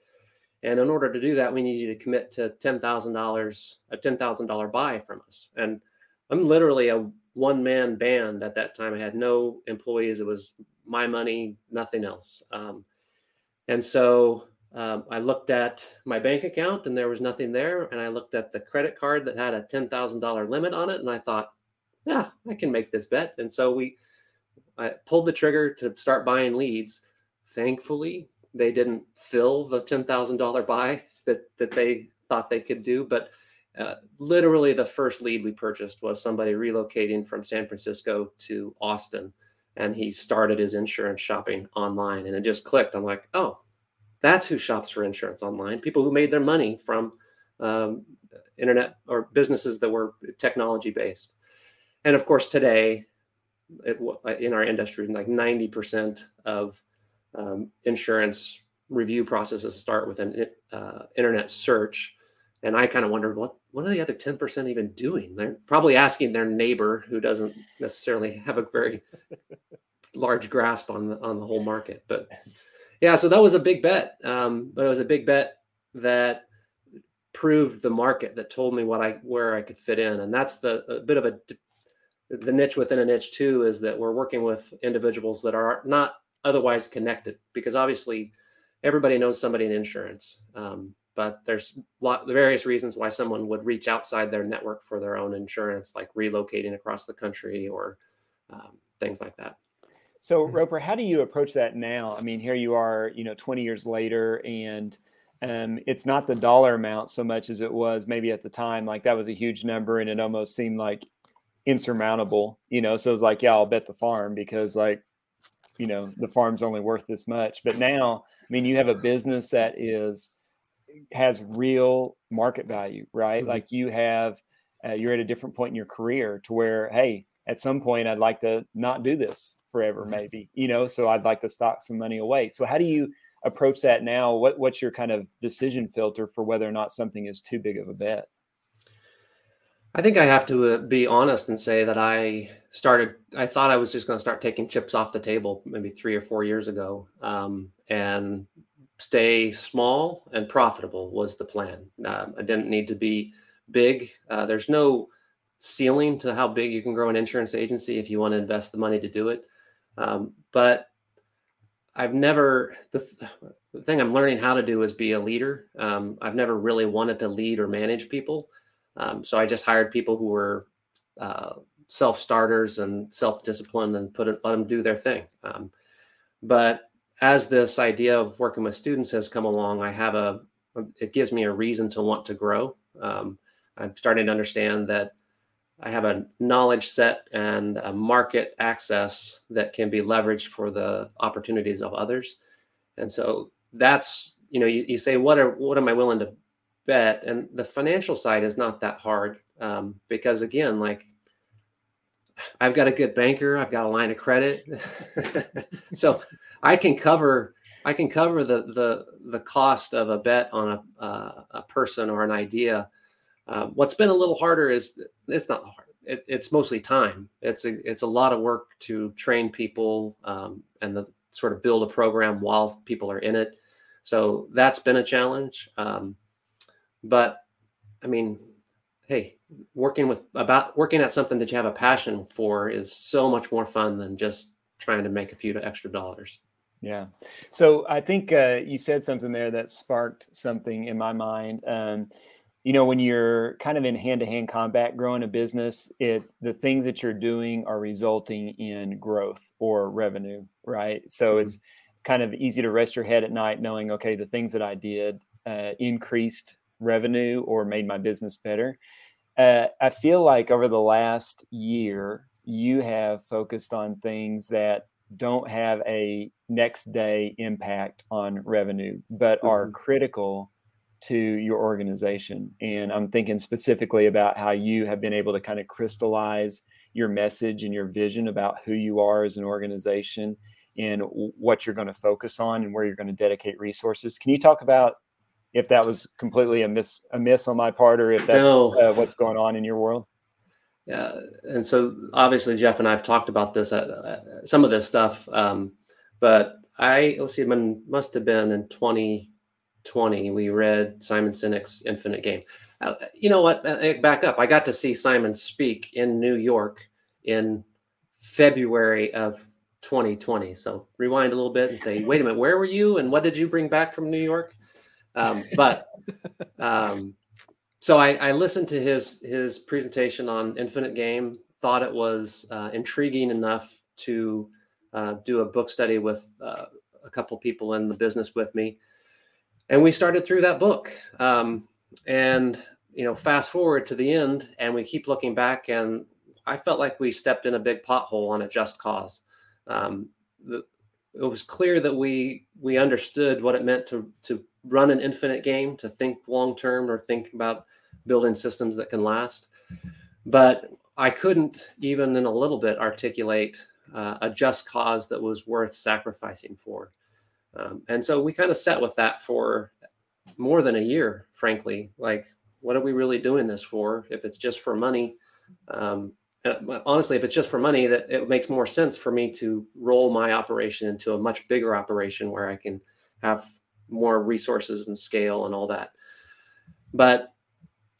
[SPEAKER 3] and in order to do that, we need you to commit to $10,000, a $10,000 buy from us. And I'm literally a one man band at that time. I had no employees. It was my money, nothing else. Um, and so um, I looked at my bank account and there was nothing there. And I looked at the credit card that had a $10,000 limit on it. And I thought, yeah, I can make this bet. And so we, I pulled the trigger to start buying leads. Thankfully, they didn't fill the ten thousand dollar buy that that they thought they could do. But uh, literally, the first lead we purchased was somebody relocating from San Francisco to Austin, and he started his insurance shopping online, and it just clicked. I'm like, oh, that's who shops for insurance online. People who made their money from um, internet or businesses that were technology based. And of course, today, it, in our industry, like 90% of um, insurance review processes start with an uh, internet search. And I kind of wondered what what are the other 10% even doing? They're probably asking their neighbor who doesn't necessarily have a very <laughs> large grasp on the on the whole market. But yeah, so that was a big bet. Um, but it was a big bet that proved the market that told me what I where I could fit in. And that's the a bit of a the niche within a niche too is that we're working with individuals that are not otherwise connected because obviously everybody knows somebody in insurance. Um, but there's lot the various reasons why someone would reach outside their network for their own insurance like relocating across the country or um, things like that.
[SPEAKER 2] So roper how do you approach that now? I mean here you are you know 20 years later and um, it's not the dollar amount so much as it was maybe at the time like that was a huge number and it almost seemed like insurmountable you know? So it's like yeah i'll bet the farm because like you know the farm's only worth this much but now i mean you have a business that is has real market value right mm-hmm. like you have uh, you're at a different point in your career to where hey at some point i'd like to not do this forever, maybe, you know, so I'd like to stock some money away. So how do you approach that now? What, what's your kind of decision filter for whether or not something is too big of a bet?
[SPEAKER 3] I think I have to uh, be honest and say that I started, I thought I was just going to start taking chips off the table maybe three or four years ago. Um, and stay small and profitable was the plan. Uh, I didn't need to be big. Uh, there's no ceiling to how big you can grow an insurance agency if you want to invest the money to do it. Um, but I've never the, the, thing I'm learning how to do is be a leader. Um, I've never really wanted to lead or manage people, um, so I just hired people who were uh, self starters and self disciplined and put it, let them do their thing. Um, but as this idea of working with students has come along, I have a it gives me a reason to want to grow. Um, I'm starting to understand that I have a knowledge set and a market access that can be leveraged for the opportunities of others. And so that's, you know, you, you say, what are, what am I willing to bet? And the financial side is not that hard um, because again, like I've got a good banker, I've got a line of credit. <laughs> so I can cover, I can cover the, the, the cost of a bet on a, uh, a person or an idea uh, what's been a little harder is it's not hard. It, it's mostly time. It's a it's a lot of work to train people um, and the sort of build a program while people are in it. So that's been a challenge. Um, but I mean, hey, working with about working at something that you have a passion for is so much more fun than just trying to make a few extra dollars.
[SPEAKER 2] Yeah. So I think uh, you said something there that sparked something in my mind. Um, you know when you're kind of in hand-to-hand combat growing a business it the things that you're doing are resulting in growth or revenue right so mm-hmm. it's kind of easy to rest your head at night knowing okay the things that i did uh, increased revenue or made my business better uh, i feel like over the last year you have focused on things that don't have a next day impact on revenue but mm-hmm. are critical to your organization. And I'm thinking specifically about how you have been able to kind of crystallize your message and your vision about who you are as an organization and what you're going to focus on and where you're going to dedicate resources. Can you talk about if that was completely a miss a miss on my part or if that's no. uh, what's going on in your world?
[SPEAKER 3] Yeah, and so obviously Jeff and I've talked about this, uh, uh, some of this stuff, um, but I let's see, it must have been in 20 20, we read Simon Sinek's Infinite Game. Uh, you know what? Back up. I got to see Simon speak in New York in February of 2020. So rewind a little bit and say, wait a minute, where were you and what did you bring back from New York? Um, but um, so I, I, listened to his his presentation on Infinite Game. Thought it was uh, intriguing enough to uh, do a book study with uh, a couple people in the business with me and we started through that book um, and you know fast forward to the end and we keep looking back and i felt like we stepped in a big pothole on a just cause um, the, it was clear that we we understood what it meant to to run an infinite game to think long term or think about building systems that can last but i couldn't even in a little bit articulate uh, a just cause that was worth sacrificing for um, and so we kind of sat with that for more than a year, frankly. Like, what are we really doing this for? If it's just for money, um, honestly, if it's just for money, that it makes more sense for me to roll my operation into a much bigger operation where I can have more resources and scale and all that. But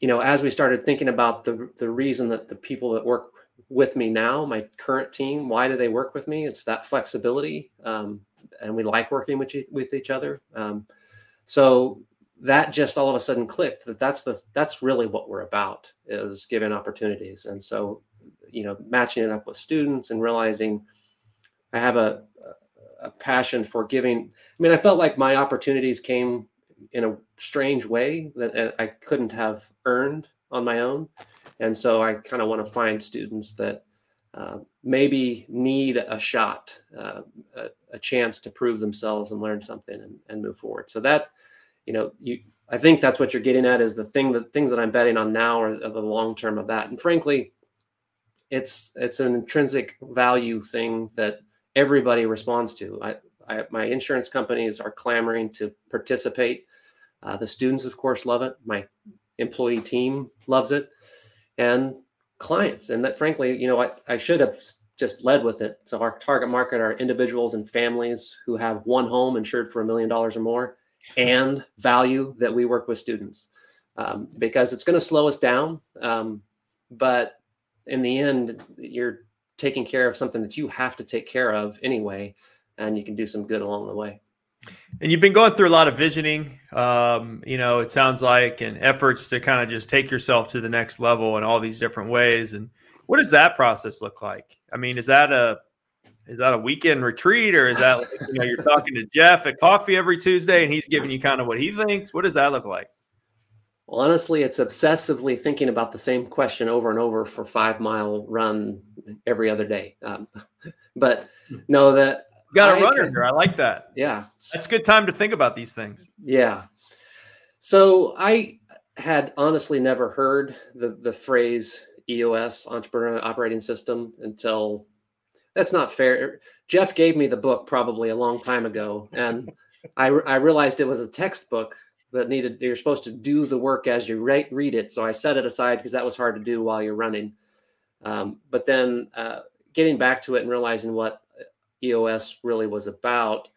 [SPEAKER 3] you know, as we started thinking about the the reason that the people that work with me now, my current team, why do they work with me? It's that flexibility. Um, and we like working with each, with each other. Um, so that just all of a sudden clicked that that's the that's really what we're about is giving opportunities. And so, you know, matching it up with students and realizing I have a a passion for giving. I mean, I felt like my opportunities came in a strange way that I couldn't have earned on my own. And so I kind of want to find students that uh, maybe need a shot, uh, a, a, chance to prove themselves and learn something and, and, move forward. So that, you know, you, I think that's what you're getting at is the thing that things that I'm betting on now are, are the long term of that. And frankly, it's it's an intrinsic value thing that everybody responds to. I, I, my insurance companies are clamoring to participate. Uh, the students, of course, love it. My employee team loves it, and clients. And that, frankly, you know, I, I should have just led with it. So our target market are individuals and families who have one home insured for a million dollars or more, and value that we work with students um, because it's going to slow us down. Um, but in the end, you're taking care of something that you have to take care of anyway, and you can do some good along the way.
[SPEAKER 1] And you've been going through a lot of visioning, um, you know, it sounds like, and efforts to kind of just take yourself to the next level in all these different ways. And what does that process look like? I mean, is that a is that a weekend retreat, or is that like, you know you're talking to Jeff at coffee every Tuesday, and he's giving you kind of what he thinks? What does that look like?
[SPEAKER 3] Honestly, it's obsessively thinking about the same question over and over for five mile run every other day. Um, <laughs> but no, that
[SPEAKER 1] got a runner here. I like that.
[SPEAKER 3] Yeah,
[SPEAKER 1] that's a good time to think about these things.
[SPEAKER 3] Yeah. So I had honestly never heard the the phrase EOS Entrepreneur Operating System until that's not fair. Jeff gave me the book probably a long time ago, and <laughs> I I realized it was a textbook that needed you're supposed to do the work as you re- read it. So I set it aside because that was hard to do while you're running. Um, but then uh, getting back to it and realizing what EOS really was about,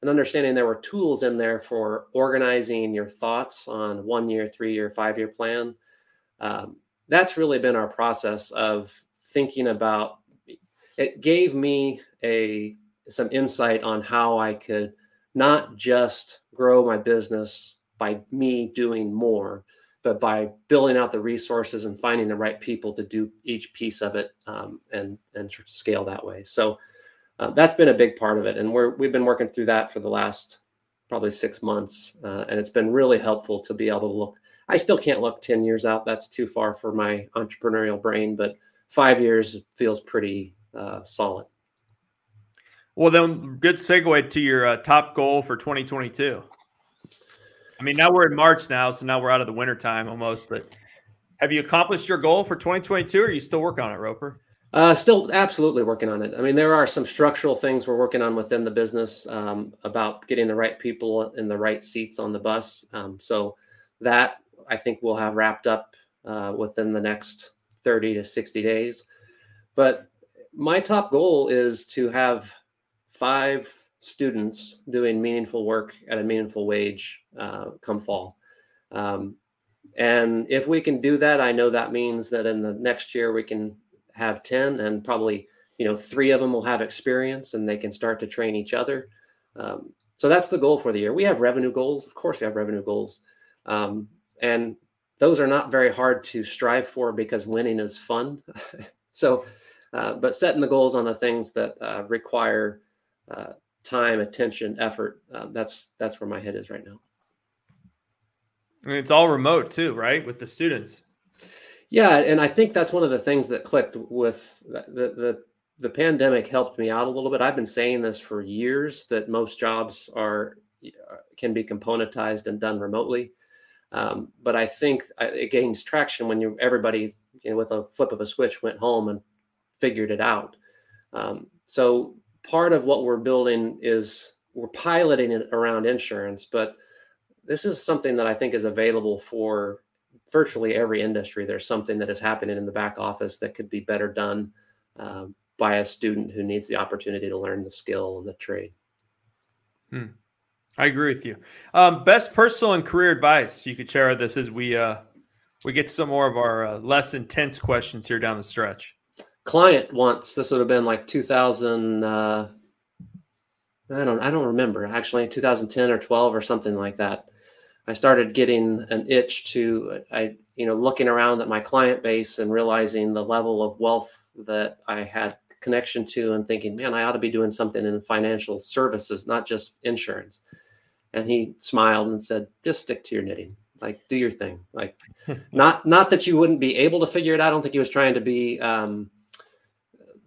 [SPEAKER 3] and understanding there were tools in there for organizing your thoughts on one year, three year, five year plan. Um, that's really been our process of thinking about. It gave me a some insight on how I could not just grow my business by me doing more, but by building out the resources and finding the right people to do each piece of it um, and and scale that way. So uh, that's been a big part of it, and we're we've been working through that for the last probably six months, uh, and it's been really helpful to be able to look. I still can't look ten years out; that's too far for my entrepreneurial brain. But five years feels pretty uh, solid.
[SPEAKER 1] Well, then, good segue to your uh, top goal for 2022. I mean, now we're in March now, so now we're out of the winter time almost. But have you accomplished your goal for 2022, or are you still working on it, Roper?
[SPEAKER 3] Uh, still absolutely working on it. I mean, there are some structural things we're working on within the business um, about getting the right people in the right seats on the bus. Um, so that I think we'll have wrapped up uh, within the next 30 to 60 days. But my top goal is to have five students doing meaningful work at a meaningful wage uh, come fall. Um, and if we can do that, I know that means that in the next year we can have 10 and probably, you know, three of them will have experience and they can start to train each other. Um, so that's the goal for the year. We have revenue goals. Of course, we have revenue goals. Um, and those are not very hard to strive for because winning is fun. <laughs> so, uh, but setting the goals on the things that uh, require uh, time, attention, effort. Uh, that's that's where my head is right now.
[SPEAKER 1] And it's all remote too, right? With the students.
[SPEAKER 3] Yeah, and I think that's one of the things that clicked with the the the pandemic helped me out a little bit. I've been saying this for years that most jobs are can be componentized and done remotely. Um, but I think it gains traction when you everybody you know, with a flip of a switch went home and figured it out. Um, so part of what we're building is we're piloting it around insurance, but this is something that I think is available for virtually every industry. There's something that is happening in the back office that could be better done uh, by a student who needs the opportunity to learn the skill and the trade.
[SPEAKER 1] Hmm. I agree with you. Um, best personal and career advice you could share with us as we uh, we get some more of our uh, less intense questions here down the stretch
[SPEAKER 3] client once. this would have been like 2000 uh, i don't i don't remember actually 2010 or 12 or something like that. I started getting an itch to i you know looking around at my client base and realizing the level of wealth that i had connection to and thinking man i ought to be doing something in financial services not just insurance. And he smiled and said just stick to your knitting. Like do your thing. Like <laughs> not not that you wouldn't be able to figure it out. I don't think he was trying to be um,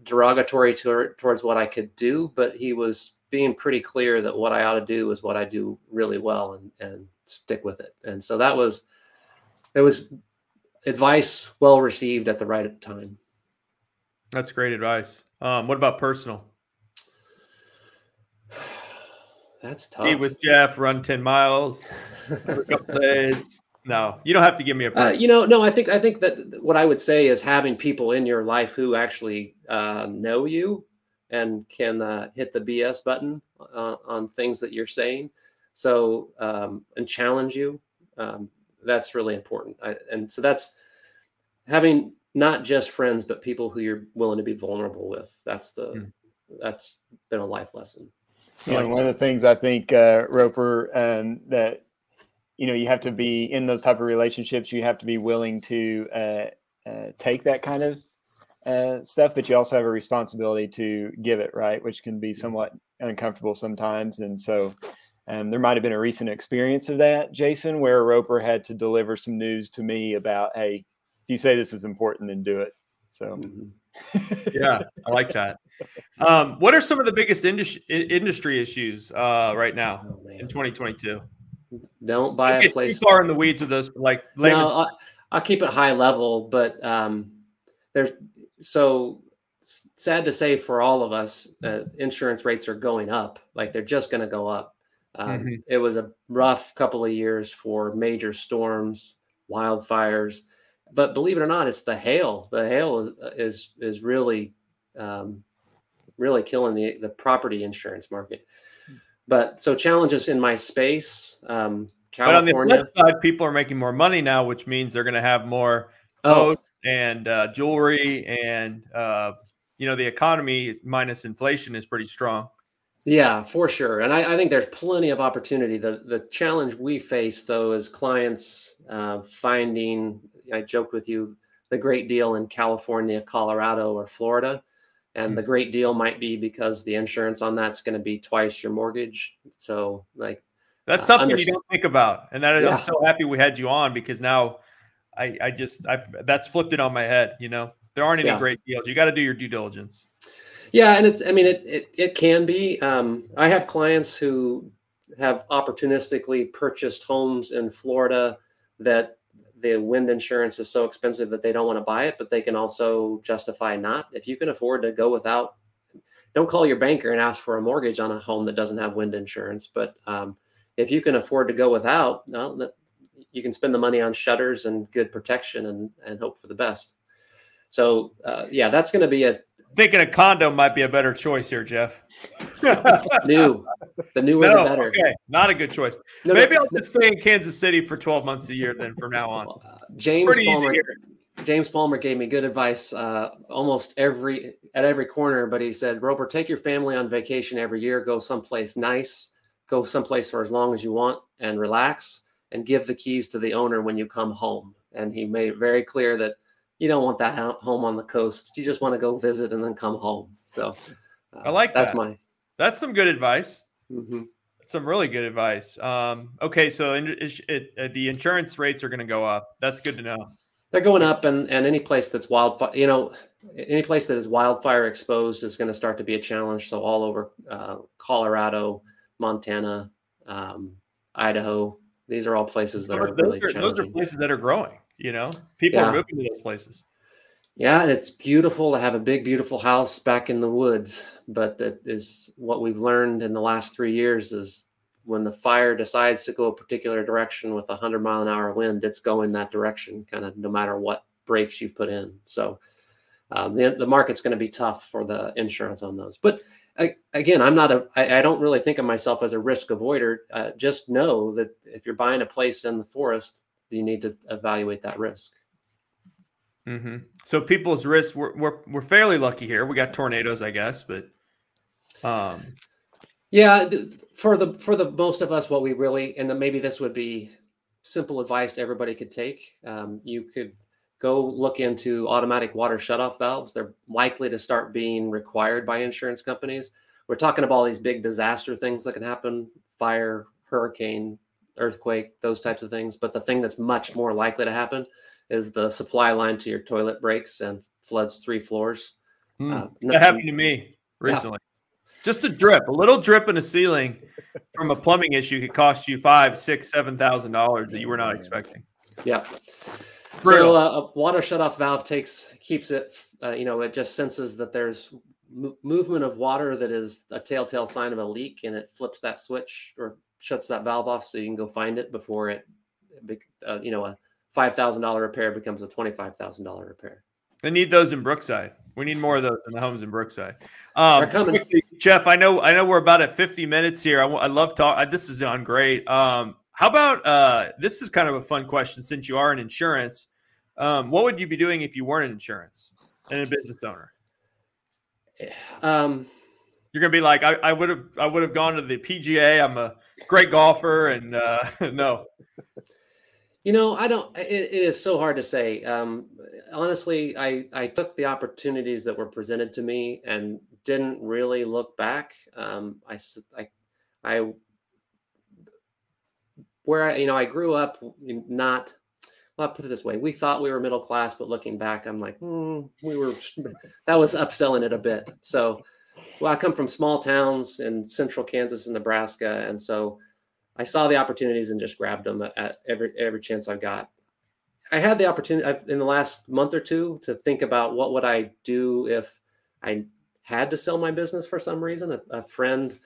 [SPEAKER 3] derogatory to, towards what I could do, but he was being pretty clear that what I ought to do is what I do really well and, and stick with it. And so that was, it was advice well received at the right time.
[SPEAKER 1] That's great advice. Um, what about personal? <sighs>
[SPEAKER 3] That's tough.
[SPEAKER 1] Meet with Jeff, run ten miles, <laughs> a couple days. No, you don't have to give me a.
[SPEAKER 3] Uh, you know, no, I think I think that what I would say is having people in your life who actually uh, know you and can uh, hit the BS button uh, on things that you're saying. So um, and challenge you. Um, that's really important. I, and so that's having not just friends, but people who you're willing to be vulnerable with. That's the
[SPEAKER 1] Mm.
[SPEAKER 3] that's been a life lesson.
[SPEAKER 2] You know, one of the things I think uh, Roper um, that you know you have to be in those type of relationships. You have to be willing to uh, uh, take that kind of uh, stuff, but you also have a responsibility to give it right, which can be somewhat uncomfortable sometimes. And so um, there might have been a recent experience of that, Jason, where Roper had to deliver some news to me about, hey, if you say this is important, then do it. So
[SPEAKER 3] Mhm. <laughs>
[SPEAKER 1] yeah, I like that. Um, what are some of the biggest indus- industry issues uh, right now
[SPEAKER 3] Oh,
[SPEAKER 1] in 2022?
[SPEAKER 3] Don't buy a
[SPEAKER 1] get too far in the weeds of those, like
[SPEAKER 3] No,
[SPEAKER 1] layman's
[SPEAKER 3] I, I'll keep it high level, but um, there's so sad to say for all of us, uh, insurance rates are going up. Like they're just going to go up. Um,
[SPEAKER 1] Mhm.
[SPEAKER 3] It was a rough couple of years for major storms, wildfires, but believe it or not, it's the hail. The hail is is, is really um, really killing the the property insurance market. But so challenges in my space. Um,
[SPEAKER 1] But on the
[SPEAKER 3] California.
[SPEAKER 1] flip side, people are making more money now, which means they're going to have more
[SPEAKER 3] oh,
[SPEAKER 1] and uh, jewelry, and uh, you know the economy minus inflation is pretty strong.
[SPEAKER 3] Yeah, for sure. And I, I think there's plenty of opportunity. The the challenge we face though is clients uh, finding. I joked with you the great deal in California, Colorado, or Florida, and the great deal might be because the insurance on that's going to be twice your mortgage. So like,
[SPEAKER 1] That's
[SPEAKER 3] Uh,
[SPEAKER 1] something you don't think about, and that
[SPEAKER 3] Yeah.
[SPEAKER 1] I'm so happy we had you on because now I, I just I that's flipped it on my head. You know, there aren't any
[SPEAKER 3] Yeah.
[SPEAKER 1] great deals. You got to do your due diligence.
[SPEAKER 3] Yeah, and it's I mean it it, it can be. Um, I have clients who have opportunistically purchased homes in Florida that the wind insurance is so expensive that they don't want to buy it, but they can also justify not. If you can afford to go without, don't call your banker and ask for a mortgage on a home that doesn't have wind insurance. But um, if you can afford to go without, you can spend the money on shutters and good protection and and hope for the best. So uh, yeah, that's going to be a
[SPEAKER 1] Thinking a condo might be a better choice here, Jeff. <laughs>
[SPEAKER 3] new. The newer
[SPEAKER 1] no,
[SPEAKER 3] the better.
[SPEAKER 1] okay, not a good choice.
[SPEAKER 3] No, no,
[SPEAKER 1] Maybe I'll just stay in Kansas City for 12 months a year then from now on.
[SPEAKER 3] uh, <laughs> James Palmer. James Palmer gave me good advice uh, almost every at every corner, but he said, "Roper, take your family on vacation every year. Go someplace nice. Go someplace for as long as you want and relax, and give the keys to the owner when you come home." And he made it very clear that you don't want that home on the coast. You just want to go visit and then come home. So uh,
[SPEAKER 1] I like
[SPEAKER 3] that's
[SPEAKER 1] that.
[SPEAKER 3] my.
[SPEAKER 1] That's some good advice.
[SPEAKER 3] mhm.
[SPEAKER 1] Some really good advice. Um, okay, so it, it, uh, the insurance rates are going to go up. That's good to know.
[SPEAKER 3] They're going up, and and any place that's wildfire, you know, any place that is wildfire exposed is going to start to be a challenge. So all over uh, Colorado, Montana, um, Idaho, these are all places that are
[SPEAKER 1] those,
[SPEAKER 3] really
[SPEAKER 1] are, those are places that are growing. You know, people
[SPEAKER 3] Yeah.
[SPEAKER 1] are moving to those places.
[SPEAKER 3] Yeah, and it's beautiful to have a big, beautiful house back in the woods. But that is what we've learned in the last three years is when the fire decides to go a particular direction with a hundred mile an hour wind, it's going that direction, kind of no matter what breaks you've put in. So um, the the market's going to be tough for the insurance on those. But I, again, I'm not a. I, I don't really think of myself as a risk avoider. Uh, just know that if you're buying a place in the forest, you need to evaluate that risk.
[SPEAKER 1] hmm So people's risks, we're, we're we're fairly lucky here. We got tornadoes, I guess, but um,
[SPEAKER 3] Yeah, for the for the most of us, what we really and maybe this would be simple advice everybody could take. Um, you could go look into automatic water shutoff valves. They're likely to start being required by insurance companies. We're talking about all these big disaster things that can happen: fire, hurricane, earthquake, those types of things. But the thing that's much more likely to happen is the supply line to your toilet breaks and floods three floors.
[SPEAKER 1] hmm,
[SPEAKER 3] Uh,
[SPEAKER 1] that happened to me recently. Just a drip, a little drip in a ceiling from a plumbing issue could cost you five, six, seven thousand dollars that you were not expecting.
[SPEAKER 3] Yeah.
[SPEAKER 1] Brutal.
[SPEAKER 3] So uh, a water shutoff valve takes keeps it. Uh, you know, it just senses that there's movement of water that is a telltale sign of a leak and it flips that switch or shuts that valve off so you can go find it before it, uh, you know, a $5,000 repair becomes a $25,000 repair.
[SPEAKER 1] I need those in Brookside. We need more of those in the homes in Brookside. Um, quickly, Jeff, I know, I know we're about at 50 minutes here. I, I love talk. This is done great. Um, how about uh, this is kind of a fun question since you are in insurance. Um, what would you be doing if you weren't in insurance and a business owner? Um, You're gonna be like, I would have, I would have gone to the PGA. I'm a great golfer, and uh, <laughs> no.
[SPEAKER 3] You know, I don't. It, it is so hard to say. Um, honestly, I I took the opportunities that were presented to me and didn't really look back. Um, I I I where I, you know I grew up not well, I'll put it this way: we thought we were middle class, but looking back, I'm like, hmm, we were. <laughs> that was upselling it a bit. So, well, I come from small towns in central Kansas and Nebraska, and so I saw the opportunities and just grabbed them at every every chance I got. I had the opportunity in the last month or two to think about what would I do if I had to sell my business for some reason. A, a friend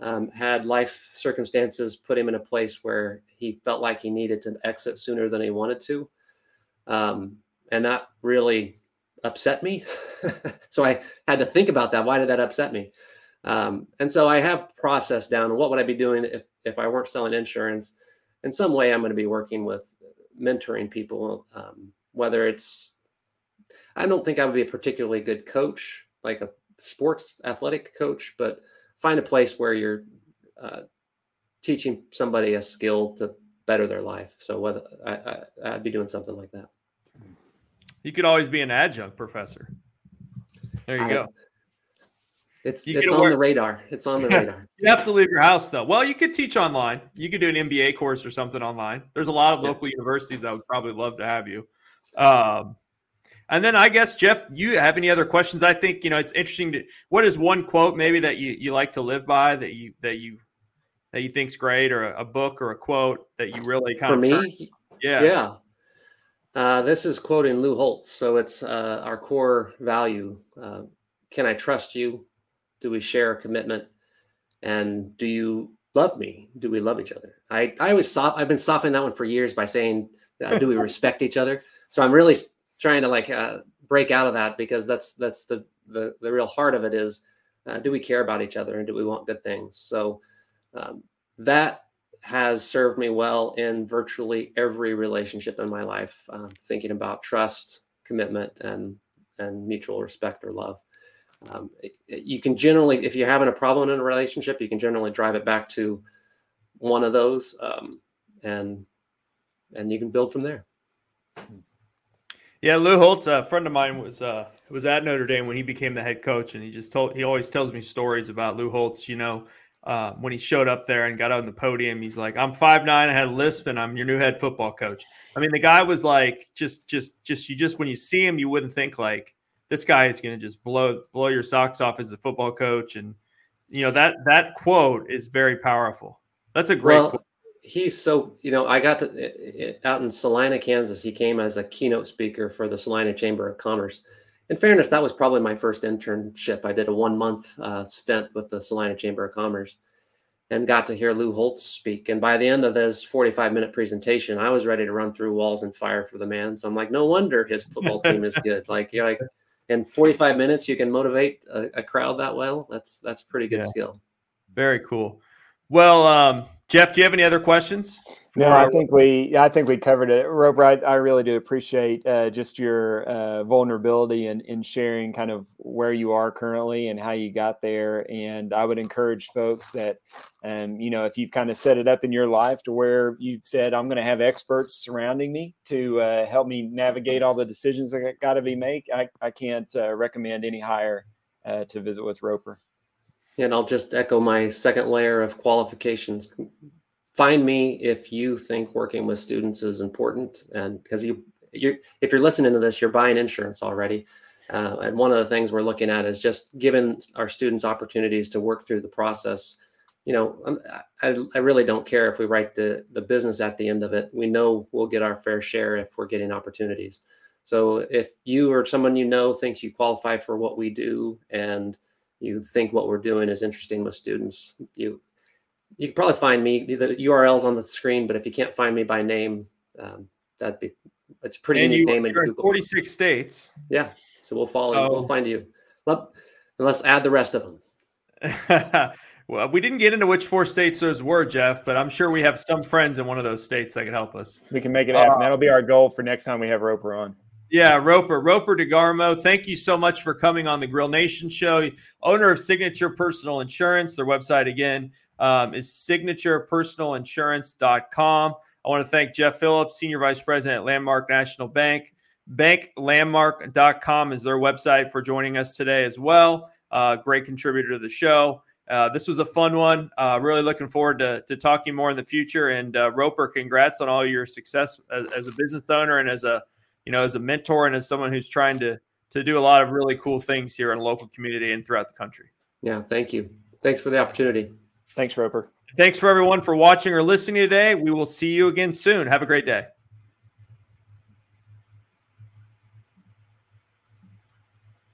[SPEAKER 3] um, had life circumstances put him in a place where he felt like he needed to exit sooner than he wanted to. Um, and that really upset me. <laughs> so I had to think about that. Why did that upset me? Um, and so I have processed down what would I be doing if, if I weren't selling insurance? In some way, I'm going to be working with mentoring people, um, whether it's, I don't think I would be a particularly good coach, like a sports athletic coach, but find a place where you're uh, teaching somebody a skill to better their life. So whether I, I, would be doing something like that.
[SPEAKER 1] You could always be an adjunct professor. There you I, go.
[SPEAKER 3] It's you it's on the radar. It's on the <laughs> radar.
[SPEAKER 1] you have to leave your house though. Well, you could teach online. You could do an MBA course or something online. There's a lot of local yeah. universities that would probably love to have you. Um, and then I guess Jeff, you have any other questions? I think you know it's interesting to. What is one quote maybe that you you like to live by that you that you that you think's great, or a, a book or a quote that you really kind of
[SPEAKER 3] for
[SPEAKER 1] of
[SPEAKER 3] me? Turn?
[SPEAKER 1] Yeah,
[SPEAKER 3] yeah. Uh, this is quoting Lou Holtz, so it's uh, our core value. Uh, can I trust you? Do we share a commitment? And do you love me? Do we love each other? I I always soft, I've been softening that one for years by saying, uh, do we <laughs> respect each other? So I'm really trying to like uh, break out of that because that's that's the the, the real heart of it is uh, do we care about each other and do we want good things so um, that has served me well in virtually every relationship in my life uh, thinking about trust commitment and and mutual respect or love um, it, it, you can generally if you're having a problem in a relationship you can generally drive it back to one of those um, and and you can build from there
[SPEAKER 1] yeah, Lou Holtz, a friend of mine, was uh, was at Notre Dame when he became the head coach, and he just told he always tells me stories about Lou Holtz. You know, uh, when he showed up there and got on the podium, he's like, "I'm five nine, I had a lisp, and I'm your new head football coach." I mean, the guy was like, just, just, just you just when you see him, you wouldn't think like this guy is going to just blow blow your socks off as a football coach, and you know that that quote is very powerful. That's a great. Well, quote
[SPEAKER 3] he's so you know i got to out in salina kansas he came as a keynote speaker for the salina chamber of commerce in fairness that was probably my first internship. I did a one month uh, stint with the salina chamber of commerce and got to hear lou holtz speak. And by the end of this 45 minute presentation i was ready to run through walls and fire for the man. So i'm like no wonder his football <laughs> team is good. Like you're like in 45 minutes you can motivate a, a crowd that well? That's that's pretty good yeah. skill.
[SPEAKER 1] Very cool. Well um Jeff, do you have any other questions?
[SPEAKER 2] No, I think we I think we covered it. Roper, I, I really do appreciate uh, just your uh, vulnerability and in, in sharing kind of where you are currently and how you got there. And I would encourage folks that, um, you know, if you've kind of set it up in your life to where you've said, I'm going to have experts surrounding me to uh, help me navigate all the decisions that got to be made, I, I can't uh, recommend any higher uh, to visit with Roper.
[SPEAKER 3] And I'll just echo my second layer of qualifications. Find me if you think working with students is important, and because you, you, if you're listening to this, you're buying insurance already. Uh, and one of the things we're looking at is just giving our students opportunities to work through the process. You know, I, I really don't care if we write the the business at the end of it. We know we'll get our fair share if we're getting opportunities. So if you or someone you know thinks you qualify for what we do and you think what we're doing is interesting with students, you you can probably find me. The URL's on the screen, but if you can't find me by name, um, that'd be it's pretty
[SPEAKER 1] and
[SPEAKER 3] unique
[SPEAKER 1] you,
[SPEAKER 3] name in
[SPEAKER 1] you're in
[SPEAKER 3] Google.
[SPEAKER 1] 46 states.
[SPEAKER 3] Yeah, so we'll follow you.
[SPEAKER 1] Oh.
[SPEAKER 3] We'll find you. Let, and let's add the rest of them. <laughs>
[SPEAKER 1] well, we didn't get into which four states those were, Jeff, but I'm sure we have some friends in one of those states that could help us.
[SPEAKER 2] We can make it happen.
[SPEAKER 1] Uh,
[SPEAKER 2] That'll be our goal for next time we have Roper on.
[SPEAKER 1] Yeah, Roper, Roper DeGarmo, thank you so much for coming on the Grill Nation show. Owner of Signature Personal Insurance, their website again um, is signaturepersonalinsurance.com. I want to thank Jeff Phillips, Senior Vice President at Landmark National Bank. Banklandmark.com is their website for joining us today as well. Uh, great contributor to the show. Uh, this was a fun one. Uh, really looking forward to, to talking more in the future. And uh, Roper, congrats on all your success as, as a business owner and as a you know as a mentor and as someone who's trying to to do a lot of really cool things here in local community and throughout the country.
[SPEAKER 3] Yeah, thank you. Thanks for the opportunity.
[SPEAKER 2] Thanks, Roper.
[SPEAKER 1] Thanks for everyone for watching or listening today. We will see you again soon. Have a great day.